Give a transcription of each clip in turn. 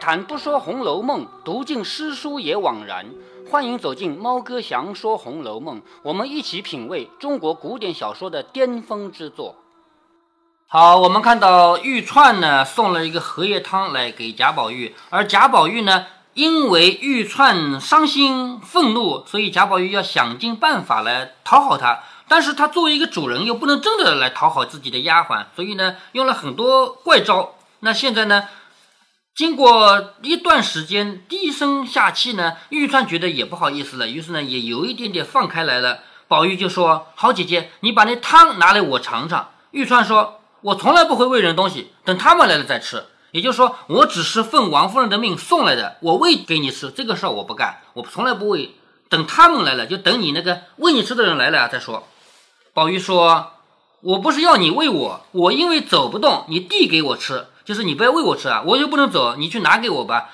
谈不说《红楼梦》，读尽诗书也枉然。欢迎走进猫哥祥说《红楼梦》，我们一起品味中国古典小说的巅峰之作。好，我们看到玉串呢送了一个荷叶汤来给贾宝玉，而贾宝玉呢因为玉串伤心愤怒，所以贾宝玉要想尽办法来讨好他。但是他作为一个主人，又不能真的来讨好自己的丫鬟，所以呢用了很多怪招。那现在呢？经过一段时间低声下气呢，玉川觉得也不好意思了，于是呢也有一点点放开来了。宝玉就说：“好姐姐，你把那汤拿来我尝尝。”玉川说：“我从来不会喂人东西，等他们来了再吃。也就是说，我只是奉王夫人的命送来的，我喂给你吃，这个事儿我不干，我从来不喂。等他们来了，就等你那个喂你吃的人来了再说。”宝玉说：“我不是要你喂我，我因为走不动，你递给我吃。”就是你不要喂我吃啊，我又不能走，你去拿给我吧。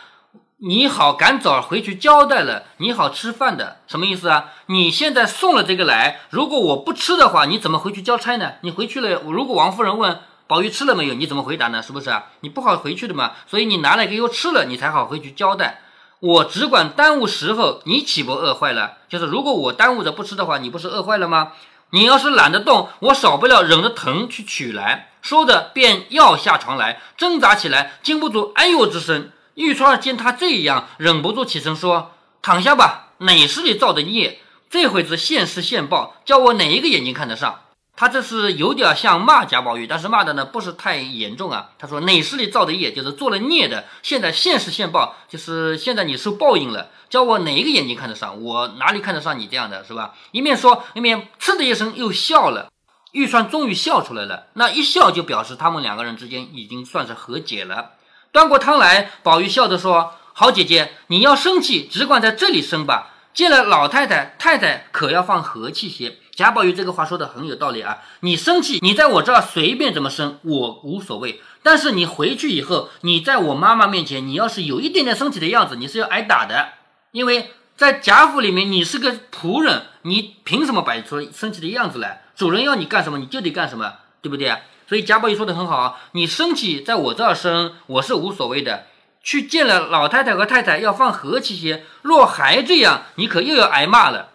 你好，赶早回去交代了，你好吃饭的，什么意思啊？你现在送了这个来，如果我不吃的话，你怎么回去交差呢？你回去了，如果王夫人问宝玉吃了没有，你怎么回答呢？是不是啊？你不好回去的嘛，所以你拿来给我吃了，你才好回去交代。我只管耽误时候，你岂不饿坏了？就是如果我耽误着不吃的话，你不是饿坏了吗？你要是懒得动，我少不了忍着疼去取来。说着，便要下床来，挣扎起来，禁不住“哎呦”之声。玉川儿见他这样，忍不住起身说：“躺下吧，哪是你造的孽？这会子现世现报，叫我哪一个眼睛看得上？”他这是有点像骂贾宝玉，但是骂的呢不是太严重啊。他说：“哪是你造的业？就是做了孽的，现在现世现报，就是现在你受报应了，叫我哪一个眼睛看得上？我哪里看得上你这样的是吧？”一面说，一面嗤的一声又笑了。玉川终于笑出来了，那一笑就表示他们两个人之间已经算是和解了。端过汤来，宝玉笑着说：“好姐姐，你要生气，只管在这里生吧。见了老太太、太太，可要放和气些。”贾宝玉这个话说的很有道理啊！你生气，你在我这儿随便怎么生，我无所谓。但是你回去以后，你在我妈妈面前，你要是有一点点生气的样子，你是要挨打的，因为。在贾府里面，你是个仆人，你凭什么摆出生气的样子来？主人要你干什么，你就得干什么，对不对？所以贾宝玉说的很好啊，你生气在我这儿生，我是无所谓的。去见了老太太和太太，要放和气些。若还这样，你可又要挨骂了。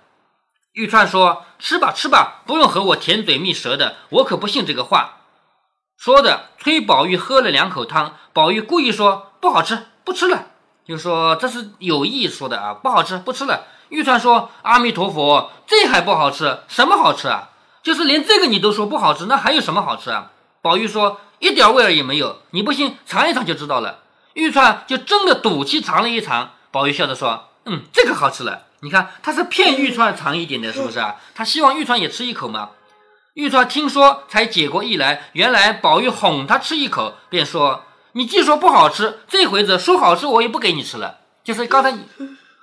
玉串说：“吃吧，吃吧，不用和我甜嘴蜜舌的，我可不信这个话。”说着催宝玉喝了两口汤，宝玉故意说：“不好吃，不吃了。”就说这是有意说的啊，不好吃，不吃了。玉川说：“阿弥陀佛，这还不好吃？什么好吃啊？就是连这个你都说不好吃，那还有什么好吃啊？”宝玉说：“一点味儿也没有，你不信尝一尝就知道了。”玉川就真的赌气尝了一尝。宝玉笑着说：“嗯，这个好吃了。你看他是骗玉川尝一点的，是不是啊？他希望玉川也吃一口嘛。”玉川听说才解过意来，原来宝玉哄他吃一口，便说。你既说不好吃，这回子说好吃，我也不给你吃了。就是刚才你，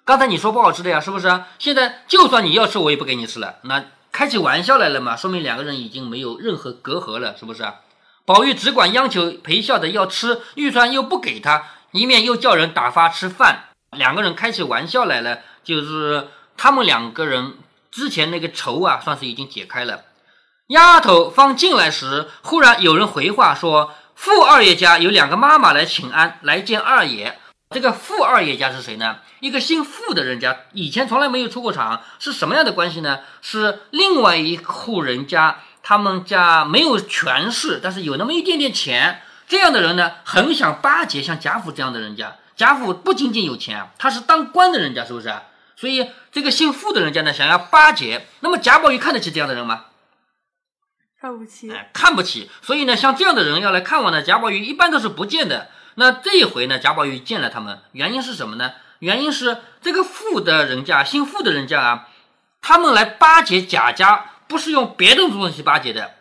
刚才你说不好吃的呀，是不是啊？现在就算你要吃，我也不给你吃了。那开起玩笑来了嘛，说明两个人已经没有任何隔阂了，是不是啊？宝玉只管央求陪笑的要吃，玉川又不给他，一面又叫人打发吃饭，两个人开起玩笑来了，就是他们两个人之前那个仇啊，算是已经解开了。丫头方进来时，忽然有人回话说。傅二爷家有两个妈妈来请安，来见二爷。这个傅二爷家是谁呢？一个姓傅的人家，以前从来没有出过场，是什么样的关系呢？是另外一户人家，他们家没有权势，但是有那么一点点钱。这样的人呢，很想巴结像贾府这样的人家。贾府不仅仅有钱，他是当官的人家，是不是？所以这个姓傅的人家呢，想要巴结。那么贾宝玉看得起这样的人吗？看不起，哎，看不起，所以呢，像这样的人要来看望呢，贾宝玉一般都是不见的。那这一回呢，贾宝玉见了他们，原因是什么呢？原因是这个富的人家，姓傅的人家啊，他们来巴结贾家，不是用别的东西巴结的。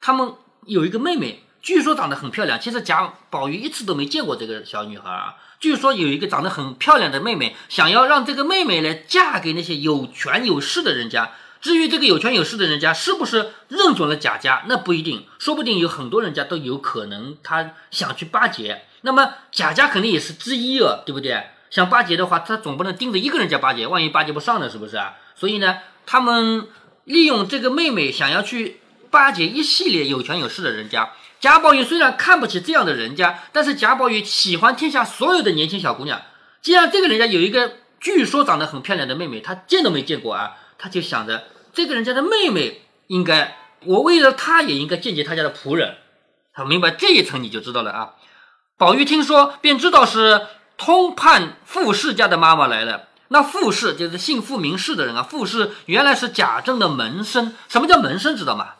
他们有一个妹妹，据说长得很漂亮。其实贾宝玉一次都没见过这个小女孩啊。据说有一个长得很漂亮的妹妹，想要让这个妹妹来嫁给那些有权有势的人家。至于这个有权有势的人家是不是认准了贾家，那不一定，说不定有很多人家都有可能他想去巴结，那么贾家肯定也是之一啊，对不对？想巴结的话，他总不能盯着一个人家巴结，万一巴结不上呢，是不是啊？所以呢，他们利用这个妹妹想要去巴结一系列有权有势的人家，贾宝玉虽然看不起这样的人家，但是贾宝玉喜欢天下所有的年轻小姑娘。既然这个人家有一个据说长得很漂亮的妹妹，他见都没见过啊，他就想着这个人家的妹妹应该，我为了她也应该见见他家的仆人。他明白这一层，你就知道了啊。宝玉听说，便知道是通判傅氏家的妈妈来了。那傅氏就是姓傅名氏的人啊。傅氏原来是贾政的门生。什么叫门生？知道吗？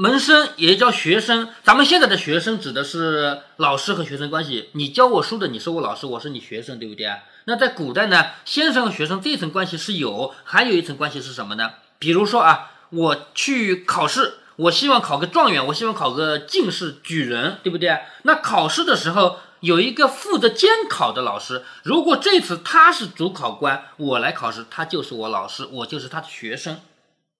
门生也叫学生。咱们现在的学生指的是老师和学生关系。你教我书的，你是我老师，我是你学生，对不对啊？那在古代呢，先生和学生这一层关系是有，还有一层关系是什么呢？比如说啊，我去考试，我希望考个状元，我希望考个进士、举人，对不对？那考试的时候有一个负责监考的老师，如果这次他是主考官，我来考试，他就是我老师，我就是他的学生，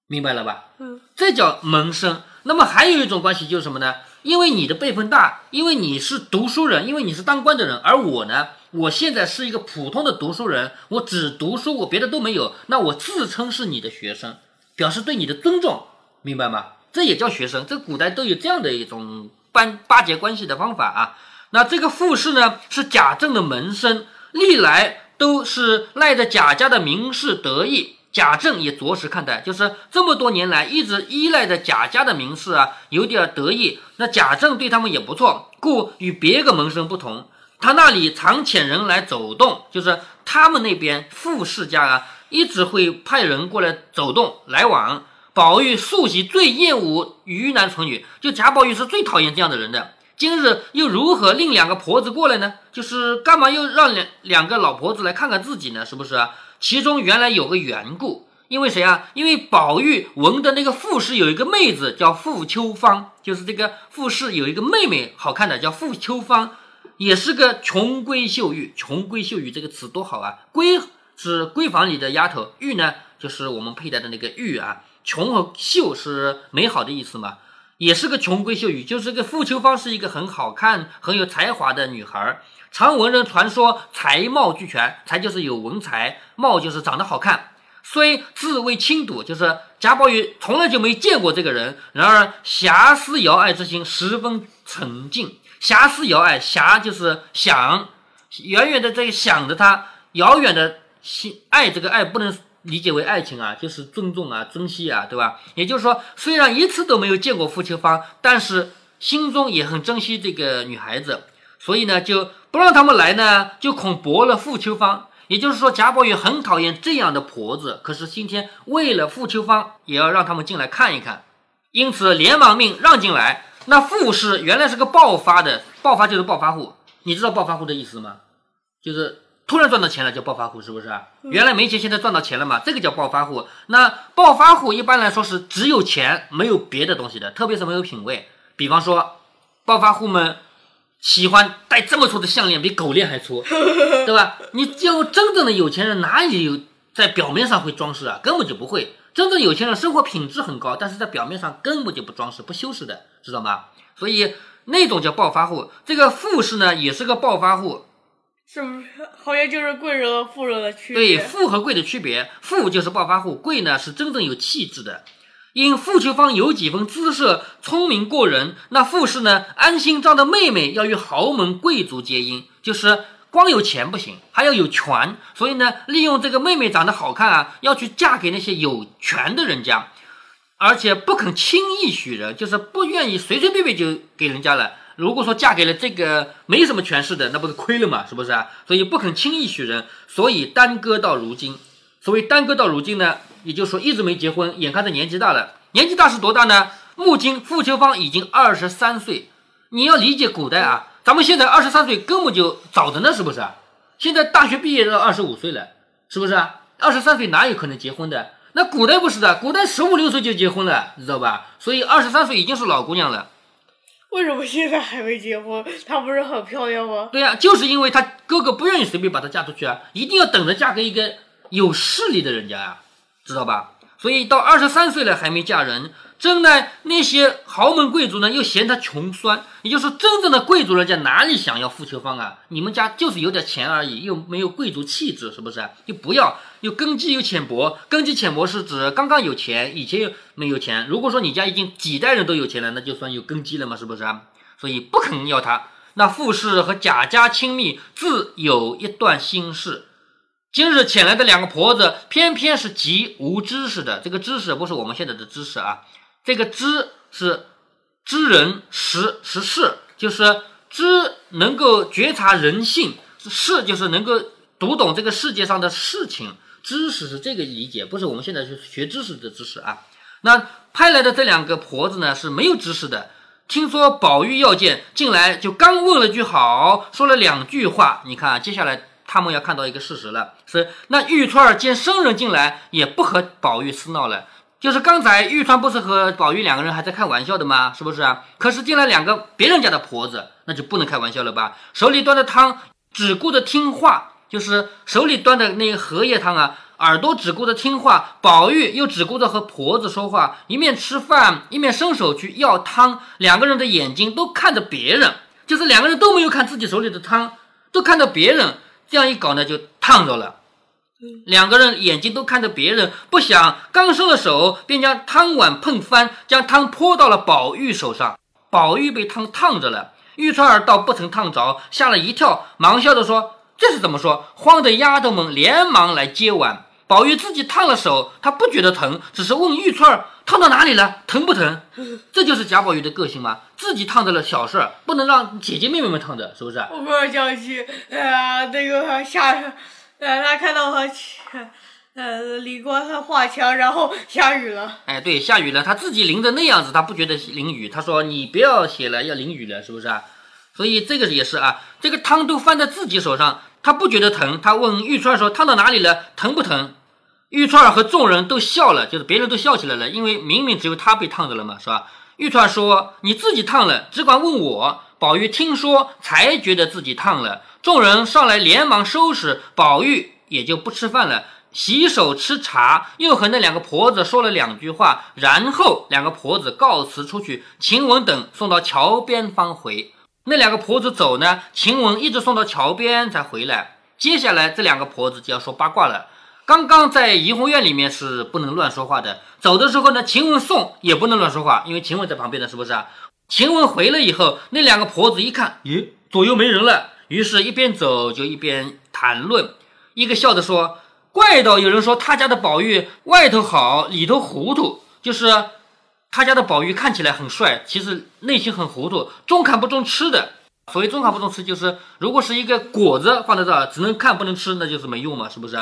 明白了吧？嗯，这叫门生。那么还有一种关系就是什么呢？因为你的辈分大，因为你是读书人，因为你是当官的人，而我呢，我现在是一个普通的读书人，我只读书，我别的都没有，那我自称是你的学生，表示对你的尊重，明白吗？这也叫学生，这古代都有这样的一种班巴结关系的方法啊。那这个傅氏呢，是贾政的门生，历来都是赖着贾家的名士得意。贾政也着实看待，就是这么多年来一直依赖着贾家的名士啊，有点得意。那贾政对他们也不错，故与别个门生不同，他那里常遣人来走动，就是他们那边傅世家啊，一直会派人过来走动来往。宝玉素习最厌恶愚男纯女，就贾宝玉是最讨厌这样的人的。今日又如何令两个婆子过来呢？就是干嘛又让两两个老婆子来看看自己呢？是不是？其中原来有个缘故，因为谁啊？因为宝玉闻的那个傅氏有一个妹子叫傅秋芳，就是这个傅氏有一个妹妹好看的叫傅秋芳，也是个穷闺秀玉。穷闺秀玉这个词多好啊！闺是闺房里的丫头，玉呢就是我们佩戴的那个玉啊。穷和秀是美好的意思嘛，也是个穷闺秀女，就是个傅秋芳是一个很好看、很有才华的女孩儿。常闻人传说才貌俱全，才就是有文才，貌就是长得好看。虽自谓轻赌，就是贾宝玉从来就没见过这个人，然而遐思遥爱之心十分沉静。遐思遥爱，遐就是想，远远的在想着他，遥远的心爱这个爱不能理解为爱情啊，就是尊重啊、珍惜啊，对吧？也就是说，虽然一次都没有见过傅秋芳，但是心中也很珍惜这个女孩子，所以呢，就。不让他们来呢，就恐驳了傅秋芳。也就是说，贾宝玉很讨厌这样的婆子。可是今天为了傅秋芳，也要让他们进来看一看，因此连忙命让进来。那傅氏原来是个暴发的，暴发就是暴发户。你知道暴发户的意思吗？就是突然赚到钱了叫暴发户，是不是？原来没钱，现在赚到钱了嘛，这个叫暴发户。那暴发户一般来说是只有钱没有别的东西的，特别是没有品位。比方说，暴发户们。喜欢戴这么粗的项链，比狗链还粗，对吧？你就真正的有钱人，哪里有在表面上会装饰啊？根本就不会。真正有钱人生活品质很高，但是在表面上根本就不装饰、不修饰的，知道吗？所以那种叫暴发户。这个富士呢，也是个暴发户，是不是？好像就是贵人和富人的区别。对，富和贵的区别，富就是暴发户，贵呢是真正有气质的。因富秋芳有几分姿色，聪明过人。那富氏呢？安心章的妹妹要与豪门贵族结姻，就是光有钱不行，还要有权。所以呢，利用这个妹妹长得好看啊，要去嫁给那些有权的人家，而且不肯轻易许人，就是不愿意随随便便就给人家了。如果说嫁给了这个没什么权势的，那不是亏了吗？是不是啊？所以不肯轻易许人，所以耽搁到如今。所谓耽搁到如今呢？也就是说，一直没结婚，眼看着年纪大了。年纪大是多大呢？目今傅秋芳已经二十三岁。你要理解古代啊，咱们现在二十三岁根本就早着呢，是不是啊？现在大学毕业都二十五岁了，是不是啊？二十三岁哪有可能结婚的？那古代不是的，古代十五六岁就结婚了，你知道吧？所以二十三岁已经是老姑娘了。为什么现在还没结婚？她不是很漂亮吗？对呀，就是因为她哥哥不愿意随便把她嫁出去啊，一定要等着嫁给一个有势力的人家呀。知道吧？所以到二十三岁了还没嫁人，真的那些豪门贵族呢又嫌她穷酸。也就是真正的贵族人家哪里想要富秋芳啊？你们家就是有点钱而已，又没有贵族气质，是不是？就不要，又根基又浅薄。根基浅薄是指刚刚有钱，以前又没有钱。如果说你家已经几代人都有钱了，那就算有根基了嘛，是不是啊？所以不肯要他。那傅氏和贾家亲密，自有一段心事。今日请来的两个婆子，偏偏是极无知识的。这个知识不是我们现在的知识啊，这个知是知人识识事，就是知能够觉察人性，事就是能够读懂这个世界上的事情。知识是这个理解，不是我们现在是学知识的知识啊。那派来的这两个婆子呢，是没有知识的。听说宝玉要见，进来就刚问了句好，说了两句话。你看，接下来他们要看到一个事实了，是那玉钏儿见生人进来，也不和宝玉私闹了。就是刚才玉钏不是和宝玉两个人还在开玩笑的吗？是不是啊？可是进来两个别人家的婆子，那就不能开玩笑了吧？手里端着汤，只顾着听话，就是手里端的那个荷叶汤啊。耳朵只顾着听话，宝玉又只顾着和婆子说话，一面吃饭一面伸手去要汤，两个人的眼睛都看着别人，就是两个人都没有看自己手里的汤，都看着别人，这样一搞呢就烫着了。两个人眼睛都看着别人，不想刚收了手，便将汤碗碰翻，将汤泼到了宝玉手上，宝玉被汤烫着了，玉钏儿倒不曾烫着，吓了一跳，忙笑着说：“这是怎么说？”慌的丫头们连忙来接碗。宝玉自己烫了手，他不觉得疼，只是问玉翠儿烫到哪里了，疼不疼？这就是贾宝玉的个性吗？自己烫着了小事儿，不能让姐姐妹妹们烫着，是不是？我突然想起，呃，那个下，呃，他看到和，呃，李光他画墙，然后下雨了。哎，对，下雨了，他自己淋着那样子，他不觉得淋雨。他说：“你不要写了，要淋雨了，是不是啊？”所以这个也是啊，这个汤都翻在自己手上，他不觉得疼。他问玉钏说：“烫到哪里了？疼不疼？”玉钏儿和众人都笑了，就是别人都笑起来了，因为明明只有他被烫着了嘛，是吧？玉钏儿说：“你自己烫了，只管问我。”宝玉听说，才觉得自己烫了。众人上来连忙收拾，宝玉也就不吃饭了，洗手吃茶，又和那两个婆子说了两句话，然后两个婆子告辞出去，晴雯等送到桥边方回。那两个婆子走呢，晴雯一直送到桥边才回来。接下来这两个婆子就要说八卦了。刚刚在怡红院里面是不能乱说话的，走的时候呢，晴雯送也不能乱说话，因为晴雯在旁边呢，是不是啊？晴雯回了以后，那两个婆子一看，咦，左右没人了，于是一边走就一边谈论，一个笑着说：“怪道有人说他家的宝玉外头好，里头糊涂，就是他家的宝玉看起来很帅，其实内心很糊涂，中看不中吃的。所谓中看不中吃，就是如果是一个果子放在这儿，只能看不能吃，那就是没用嘛，是不是？”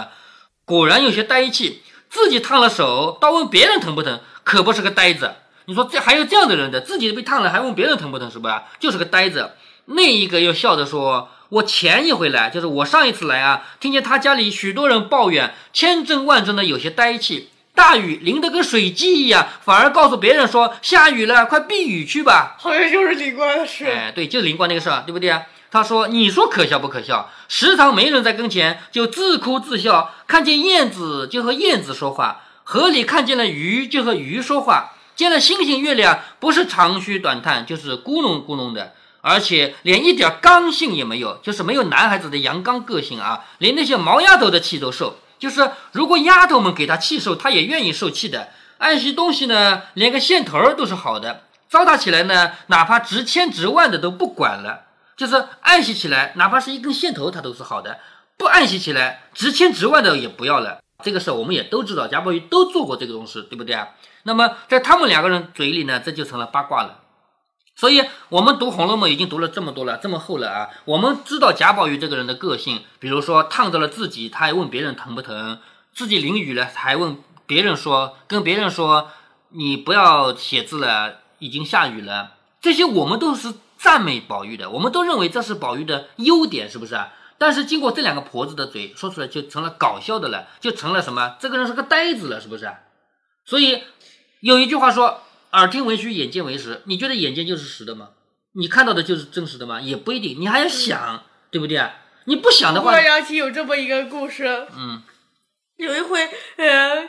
果然有些呆气，自己烫了手，倒问别人疼不疼，可不是个呆子。你说这还有这样的人的，自己被烫了还问别人疼不疼，是不是？就是个呆子。那一个又笑着说：“我前一回来，就是我上一次来啊，听见他家里许多人抱怨，千真万真的有些呆气，大雨淋得跟水鸡一样，反而告诉别人说下雨了，快避雨去吧。”好像就是灵官的事。哎，对，就是灵官那个事儿，对不对啊？他说：“你说可笑不可笑？时常没人在跟前，就自哭自笑。看见燕子就和燕子说话，河里看见了鱼就和鱼说话。见了星星月亮，不是长吁短叹，就是咕哝咕哝的。而且连一点刚性也没有，就是没有男孩子的阳刚个性啊！连那些毛丫头的气都受。就是如果丫头们给他气受，他也愿意受气的。爱惜东西呢，连个线头都是好的。糟蹋起来呢，哪怕值千值万的都不管了。”就是爱惜起来，哪怕是一根线头，它都是好的；不爱惜起来，值千值万的也不要了。这个事我们也都知道，贾宝玉都做过这个东西，对不对啊？那么在他们两个人嘴里呢，这就成了八卦了。所以，我们读《红楼梦》已经读了这么多了，这么厚了啊！我们知道贾宝玉这个人的个性，比如说烫着了自己，他还问别人疼不疼；自己淋雨了，还问别人说，跟别人说你不要写字了，已经下雨了。这些我们都是。赞美宝玉的，我们都认为这是宝玉的优点，是不是？但是经过这两个婆子的嘴说出来，就成了搞笑的了，就成了什么？这个人是个呆子了，是不是？所以有一句话说：“耳听为虚，眼见为实。”你觉得眼见就是实的吗？你看到的就是真实的吗？也不一定，你还要想，对不对啊？你不想的话，我想起有这么一个故事，嗯，有一回，呃，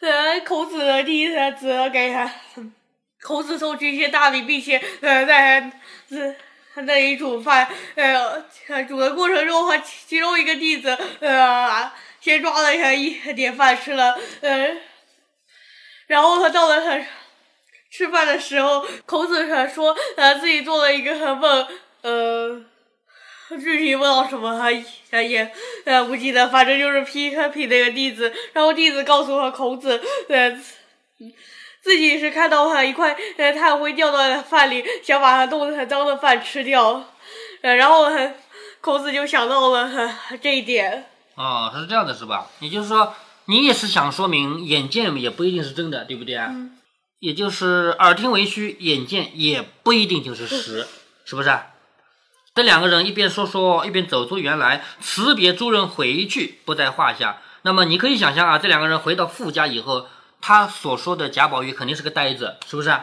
呃，孔子的弟子给他。孔子送去一些大米，并且呃在那里煮饭，呃煮的过程中和其中一个弟子呃先抓了一下一点饭吃了，呃然后他到了他吃饭的时候，孔子说呃自己做了一个梦，呃。具体问到什么，他也呃不记得，反正就是批批那个弟子，然后弟子告诉了孔子，呃，自己是看到了一块呃炭灰掉到饭里，想把他弄得很脏的饭吃掉，呃，然后孔子就想到了这一点。哦，他是这样的，是吧？也就是说，你也是想说明眼见也不一定是真的，对不对啊？嗯。也就是耳听为虚，眼见也不一定就是实，是不是？这两个人一边说说，一边走出园来，辞别诸人回去，不在话下。那么你可以想象啊，这两个人回到傅家以后，他所说的贾宝玉肯定是个呆子，是不是？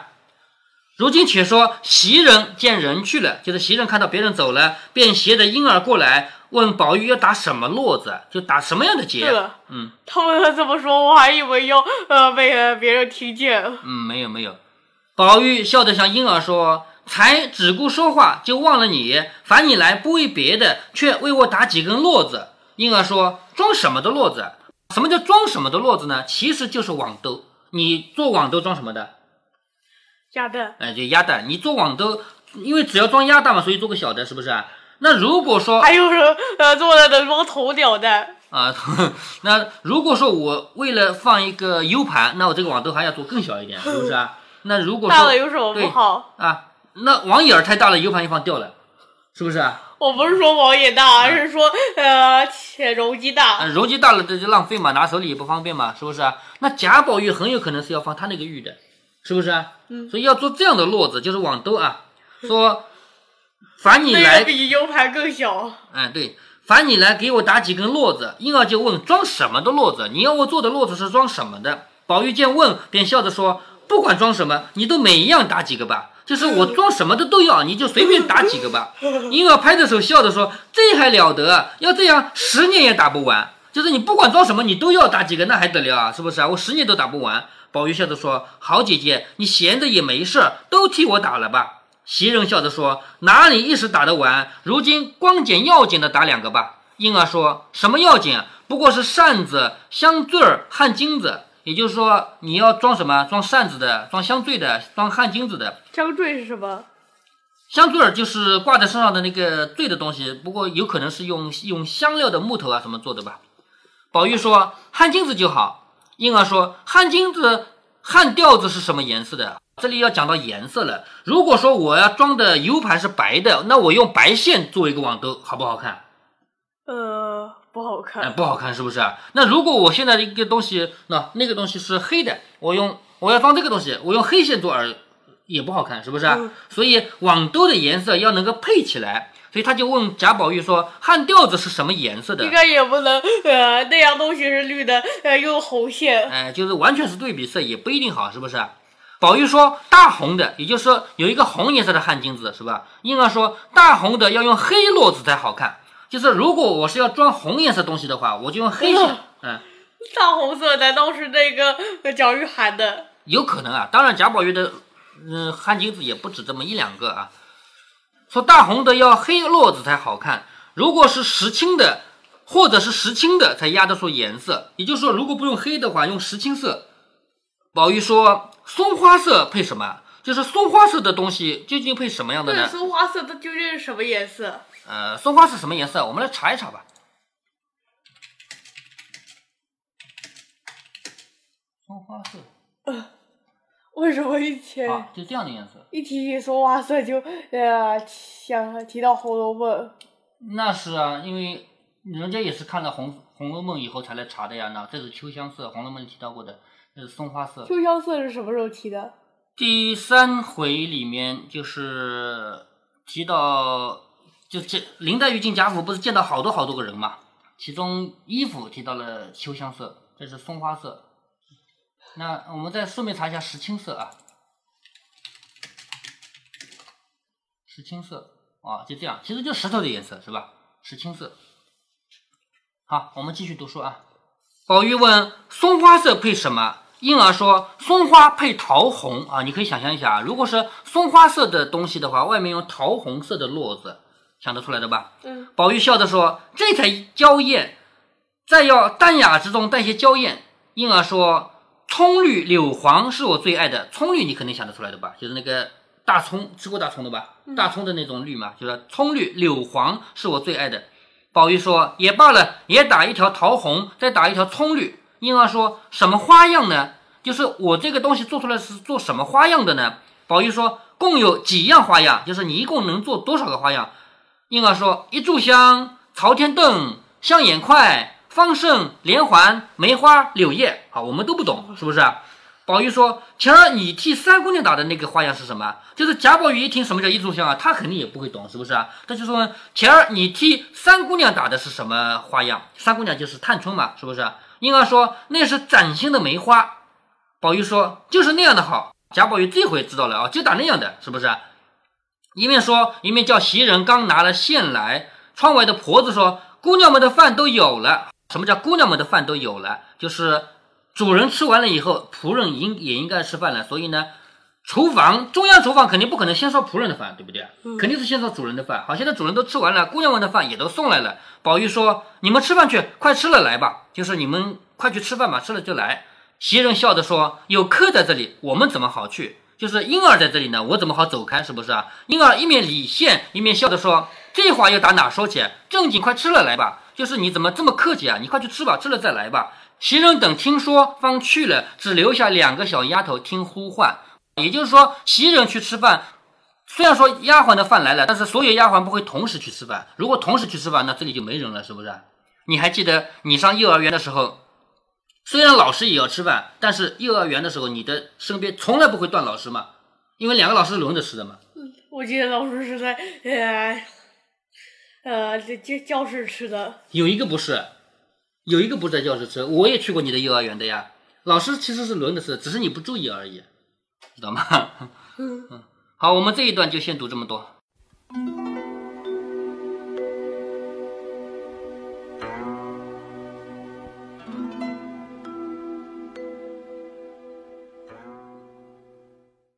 如今且说袭人见人去了，就是袭人看到别人走了，便携着婴儿过来，问宝玉要打什么络子，就打什么样的结？嗯，他们这么说，我还以为要呃被别人听见。嗯，没有没有。宝玉笑得像婴儿说。才只顾说话，就忘了你。烦你来不为别的，却为我打几根络子。婴儿说：“装什么的络子？什么叫装什么的络子呢？其实就是网兜。你做网兜装什么的？鸭蛋。哎，就鸭蛋。你做网兜，因为只要装鸭蛋嘛，所以做个小的，是不是？那如果说还有人呃做的能装头鸟蛋啊？那如果说我为了放一个 U 盘，那我这个网兜还要做更小一点，是不是啊？那如果说大了有什么不好啊？那网眼太大了，U 盘一放掉了，是不是啊？我不是说网眼大，而是说呃容积大。容积大了这就浪费嘛，拿手里也不方便嘛，是不是啊？那贾宝玉很有可能是要放他那个玉的，是不是啊？嗯。所以要做这样的落子，就是网兜啊。说，凡你来比 U 盘更小。嗯，对，凡你来给我打几根络子。婴儿就问装什么的络子？你要我做的络子是装什么的？宝玉见问，便笑着说：不管装什么，你都每一样打几个吧。就是我装什么的都要，你就随便打几个吧。婴儿拍着手笑着说：“这还了得？要这样十年也打不完。就是你不管装什么，你都要打几个，那还得了啊？是不是啊？我十年都打不完。”宝玉笑着说：“好姐姐，你闲着也没事，都替我打了吧。”袭人笑着说：“哪里一时打得完？如今光捡要紧的打两个吧。”婴儿说什么要紧？不过是扇子、香坠儿、汗巾子。也就是说，你要装什么？装扇子的，装香坠的，装汗巾子的。香坠是什么？香坠儿就是挂在身上的那个坠的东西，不过有可能是用用香料的木头啊什么做的吧。宝玉说汗巾子就好。婴儿说汗巾子、汗吊子是什么颜色的？这里要讲到颜色了。如果说我要装的 U 盘是白的，那我用白线做一个网兜，好不好看？呃。不好看，哎，不好看，是不是啊？那如果我现在的一个东西，那那个东西是黑的，我用我要装这个东西，我用黑线做耳，也不好看，是不是啊？所以网兜的颜色要能够配起来，所以他就问贾宝玉说：“汗吊子是什么颜色的？”应该也不能，呃，那样东西是绿的，呃，用红线，哎，就是完全是对比色，也不一定好，是不是？宝玉说：“大红的，也就是说有一个红颜色的汗巾子，是吧？”婴儿说：“大红的要用黑络子才好看。”就是如果我是要装红颜色东西的话，我就用黑色。嗯，大红色难道是那个贾玉喊的？有可能啊，当然贾宝玉的嗯汗巾子也不止这么一两个啊。说大红的要黑络子才好看，如果是石青的或者是石青的才压得出颜色。也就是说，如果不用黑的话，用石青色。宝玉说松花色配什么？就是松花色的东西究竟配什么样的呢？松花色它究竟是什么颜色？呃，松花是什么颜色？我们来查一查吧。松花色。呃为什么以前啊，就这样的颜色？一提起松花色就呃想提到《红楼梦》。那是啊，因为人家也是看了《红红楼梦》以后才来查的呀。那这是秋香色，《红楼梦》里提到过的，这是松花色。秋香色是什么时候提的？第三回里面就是提到。就这林黛玉进贾府不是见到好多好多个人嘛？其中衣服提到了秋香色，这是松花色。那我们再顺便查一下石青色啊，石青色啊，就这样，其实就石头的颜色是吧？石青色。好，我们继续读书啊。宝玉问松花色配什么？婴儿说松花配桃红啊。你可以想象一下啊，如果是松花色的东西的话，外面用桃红色的络子。想得出来的吧？嗯。宝玉笑着说：“这才娇艳，再要淡雅之中带些娇艳。”婴儿说：“葱绿柳黄是我最爱的。葱绿你肯定想得出来的吧？就是那个大葱，吃过大葱的吧？大葱的那种绿嘛，就是葱绿柳黄是我最爱的。宝玉说也罢了，也打一条桃红，再打一条葱绿。婴儿说什么花样呢？就是我这个东西做出来是做什么花样的呢？宝玉说共有几样花样，就是你一共能做多少个花样？婴儿说一炷香、朝天凳、香眼块、方胜、连环、梅花、柳叶。好，我们都不懂，是不是？宝玉说：“前儿你替三姑娘打的那个花样是什么？”就是贾宝玉一听什么叫一炷香啊，他肯定也不会懂，是不是啊？他就说：“前儿你替三姑娘打的是什么花样？”三姑娘就是探春嘛，是不是？婴儿说：“那是崭新的梅花。”宝玉说：“就是那样的好。”贾宝玉这回知道了啊，就打那样的，是不是？一面说一面叫袭人刚拿了线来。窗外的婆子说：“姑娘们的饭都有了。”什么叫姑娘们的饭都有了？就是。主人吃完了以后，仆人应也应该吃饭了。所以呢，厨房中央厨房肯定不可能先烧仆人的饭，对不对？肯定是先烧主人的饭。好，现在主人都吃完了，姑娘们的饭也都送来了。宝玉说：“你们吃饭去，快吃了来吧。”就是你们快去吃饭吧，吃了就来。袭人笑着说：“有客在这里，我们怎么好去？就是婴儿在这里呢，我怎么好走开？是不是啊？”婴儿一面理线，一面笑着说：“这话又打哪说起？正经快吃了来吧。就是你怎么这么客气啊？你快去吃吧，吃了再来吧。”袭人等听说，方去了，只留下两个小丫头听呼唤。也就是说，袭人去吃饭，虽然说丫鬟的饭来了，但是所有丫鬟不会同时去吃饭。如果同时去吃饭，那这里就没人了，是不是？你还记得你上幼儿园的时候，虽然老师也要吃饭，但是幼儿园的时候，你的身边从来不会断老师嘛，因为两个老师轮着吃的嘛。我记得老师是在呃呃教教室吃的，有一个不是。有一个不在教室吃，我也去过你的幼儿园的呀。老师其实是轮着吃，只是你不注意而已，知道吗？嗯，好，我们这一段就先读这么多。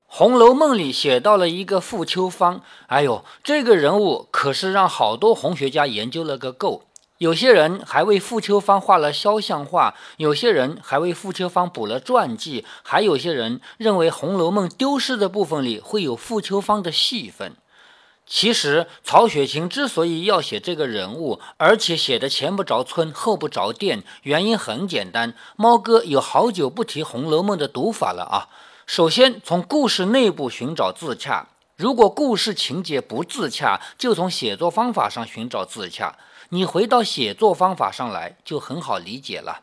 《红楼梦》里写到了一个傅秋芳，哎呦，这个人物可是让好多红学家研究了个够。有些人还为傅秋芳画了肖像画，有些人还为傅秋芳补了传记，还有些人认为《红楼梦》丢失的部分里会有傅秋芳的戏份。其实，曹雪芹之所以要写这个人物，而且写的前不着村后不着店，原因很简单。猫哥有好久不提《红楼梦》的读法了啊！首先，从故事内部寻找自洽；如果故事情节不自洽，就从写作方法上寻找自洽。你回到写作方法上来就很好理解了。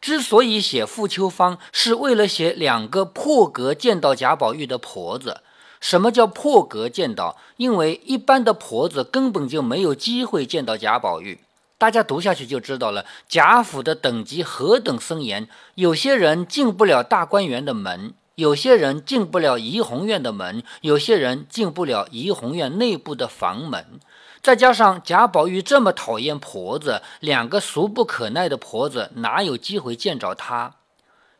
之所以写傅秋芳，是为了写两个破格见到贾宝玉的婆子。什么叫破格见到？因为一般的婆子根本就没有机会见到贾宝玉。大家读下去就知道了，贾府的等级何等森严。有些人进不了大观园的门，有些人进不了怡红院的门，有些人进不了怡红院内部的房门。再加上贾宝玉这么讨厌婆子，两个俗不可耐的婆子哪有机会见着他？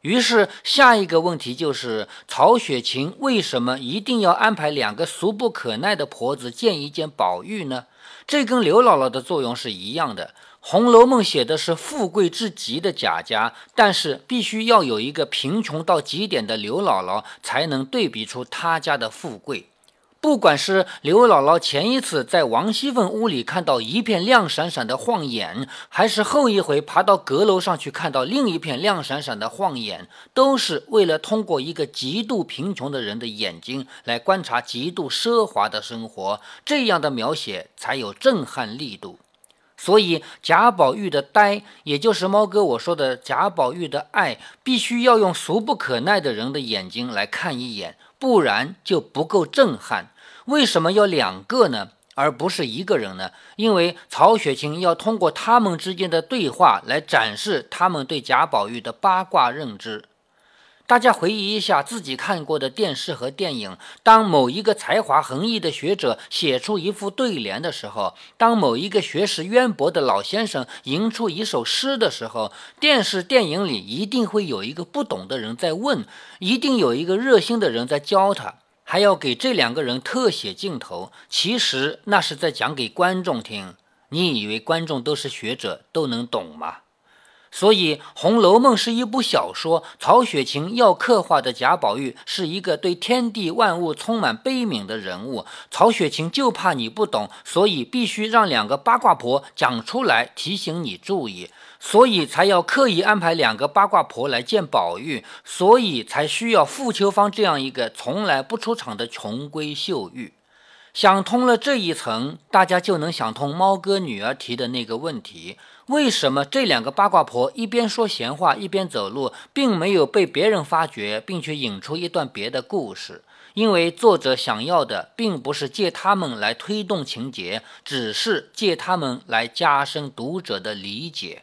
于是下一个问题就是：曹雪芹为什么一定要安排两个俗不可耐的婆子见一见宝玉呢？这跟刘姥姥的作用是一样的。《红楼梦》写的是富贵至极的贾家，但是必须要有一个贫穷到极点的刘姥姥，才能对比出他家的富贵。不管是刘姥姥前一次在王熙凤屋里看到一片亮闪闪的晃眼，还是后一回爬到阁楼上去看到另一片亮闪闪的晃眼，都是为了通过一个极度贫穷的人的眼睛来观察极度奢华的生活，这样的描写才有震撼力度。所以贾宝玉的呆，也就是猫哥我说的贾宝玉的爱，必须要用俗不可耐的人的眼睛来看一眼，不然就不够震撼。为什么要两个呢，而不是一个人呢？因为曹雪芹要通过他们之间的对话来展示他们对贾宝玉的八卦认知。大家回忆一下自己看过的电视和电影，当某一个才华横溢的学者写出一副对联的时候，当某一个学识渊博的老先生吟出一首诗的时候，电视电影里一定会有一个不懂的人在问，一定有一个热心的人在教他。还要给这两个人特写镜头，其实那是在讲给观众听。你以为观众都是学者，都能懂吗？所以，《红楼梦》是一部小说，曹雪芹要刻画的贾宝玉是一个对天地万物充满悲悯的人物。曹雪芹就怕你不懂，所以必须让两个八卦婆讲出来提醒你注意，所以才要刻意安排两个八卦婆来见宝玉，所以才需要傅秋芳这样一个从来不出场的穷闺秀玉。想通了这一层，大家就能想通猫哥女儿提的那个问题。为什么这两个八卦婆一边说闲话一边走路，并没有被别人发觉，并且引出一段别的故事？因为作者想要的并不是借他们来推动情节，只是借他们来加深读者的理解。